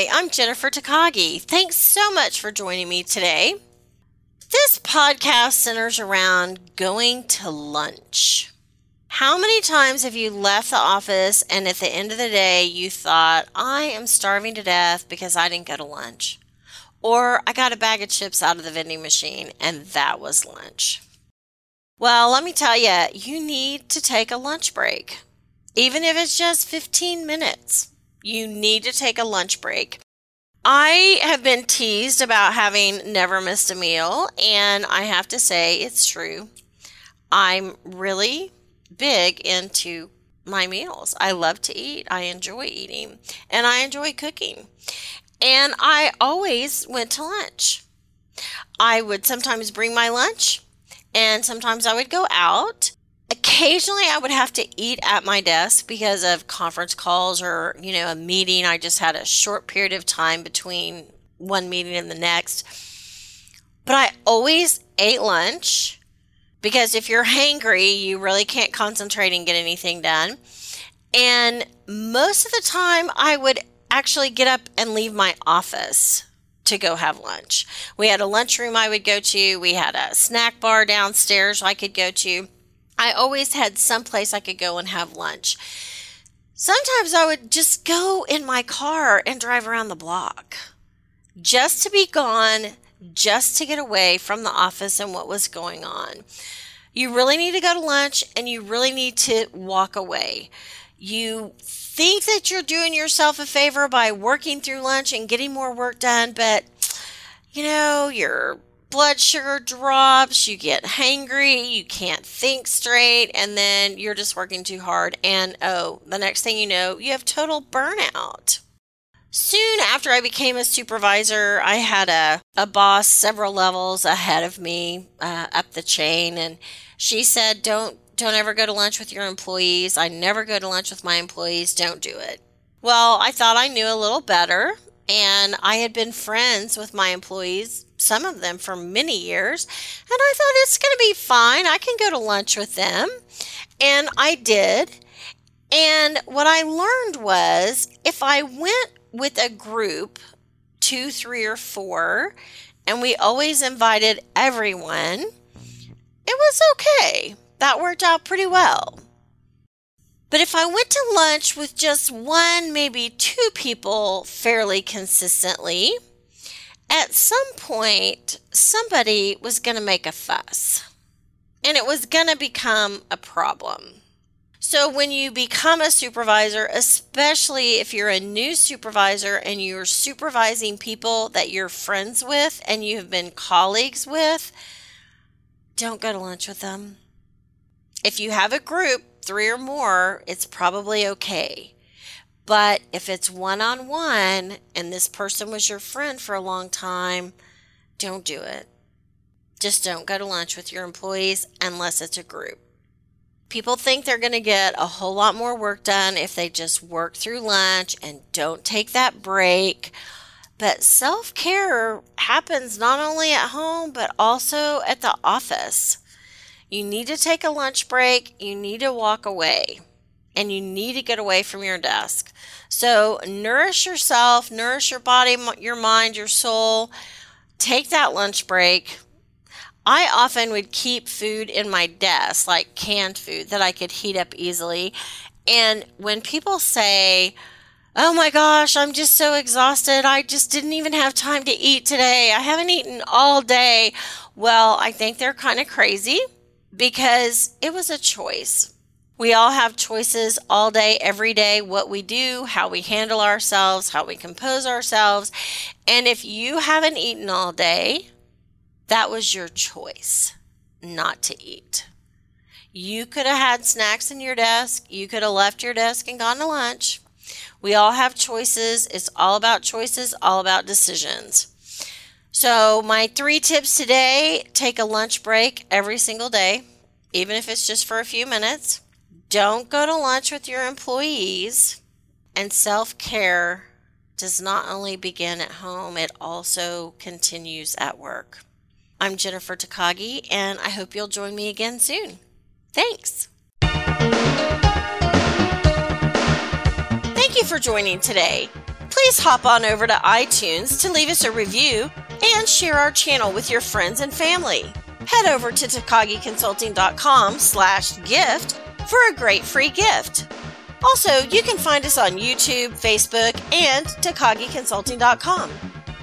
Hi, I'm Jennifer Takagi. Thanks so much for joining me today. This podcast centers around going to lunch. How many times have you left the office and at the end of the day you thought, I am starving to death because I didn't go to lunch? Or I got a bag of chips out of the vending machine and that was lunch. Well, let me tell you, you need to take a lunch break, even if it's just 15 minutes you need to take a lunch break. I have been teased about having never missed a meal, and I have to say it's true. I'm really big into my meals. I love to eat, I enjoy eating, and I enjoy cooking. And I always went to lunch. I would sometimes bring my lunch, and sometimes I would go out. Occasionally, I would have to eat at my desk because of conference calls or, you know, a meeting. I just had a short period of time between one meeting and the next. But I always ate lunch because if you're hangry, you really can't concentrate and get anything done. And most of the time, I would actually get up and leave my office to go have lunch. We had a lunchroom I would go to, we had a snack bar downstairs I could go to. I always had some place I could go and have lunch. Sometimes I would just go in my car and drive around the block just to be gone, just to get away from the office and what was going on. You really need to go to lunch and you really need to walk away. You think that you're doing yourself a favor by working through lunch and getting more work done, but you know, you're blood sugar drops, you get hangry, you can't think straight, and then you're just working too hard. And oh, the next thing you know, you have total burnout. Soon after I became a supervisor, I had a, a boss several levels ahead of me uh, up the chain, and she said, "Don't don't ever go to lunch with your employees. I never go to lunch with my employees. Don't do it." Well, I thought I knew a little better, and I had been friends with my employees some of them for many years. And I thought it's going to be fine. I can go to lunch with them. And I did. And what I learned was if I went with a group, two, three, or four, and we always invited everyone, it was okay. That worked out pretty well. But if I went to lunch with just one, maybe two people fairly consistently, at some point, somebody was going to make a fuss and it was going to become a problem. So, when you become a supervisor, especially if you're a new supervisor and you're supervising people that you're friends with and you have been colleagues with, don't go to lunch with them. If you have a group, three or more, it's probably okay. But if it's one on one and this person was your friend for a long time, don't do it. Just don't go to lunch with your employees unless it's a group. People think they're going to get a whole lot more work done if they just work through lunch and don't take that break. But self care happens not only at home, but also at the office. You need to take a lunch break, you need to walk away and you need to get away from your desk. So, nourish yourself, nourish your body, your mind, your soul. Take that lunch break. I often would keep food in my desk, like canned food that I could heat up easily. And when people say, Oh my gosh, I'm just so exhausted. I just didn't even have time to eat today. I haven't eaten all day. Well, I think they're kind of crazy because it was a choice. We all have choices all day, every day, what we do, how we handle ourselves, how we compose ourselves. And if you haven't eaten all day, that was your choice not to eat. You could have had snacks in your desk. You could have left your desk and gone to lunch. We all have choices. It's all about choices, all about decisions. So, my three tips today take a lunch break every single day, even if it's just for a few minutes. Don't go to lunch with your employees. And self care does not only begin at home, it also continues at work. I'm Jennifer Takagi, and I hope you'll join me again soon. Thanks. Thank you for joining today. Please hop on over to iTunes to leave us a review and share our channel with your friends and family. Head over to takagiconsulting.com slash gift for a great free gift. Also, you can find us on YouTube, Facebook, and takagiconsulting.com.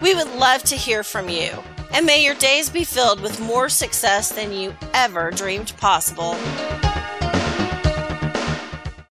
We would love to hear from you, and may your days be filled with more success than you ever dreamed possible.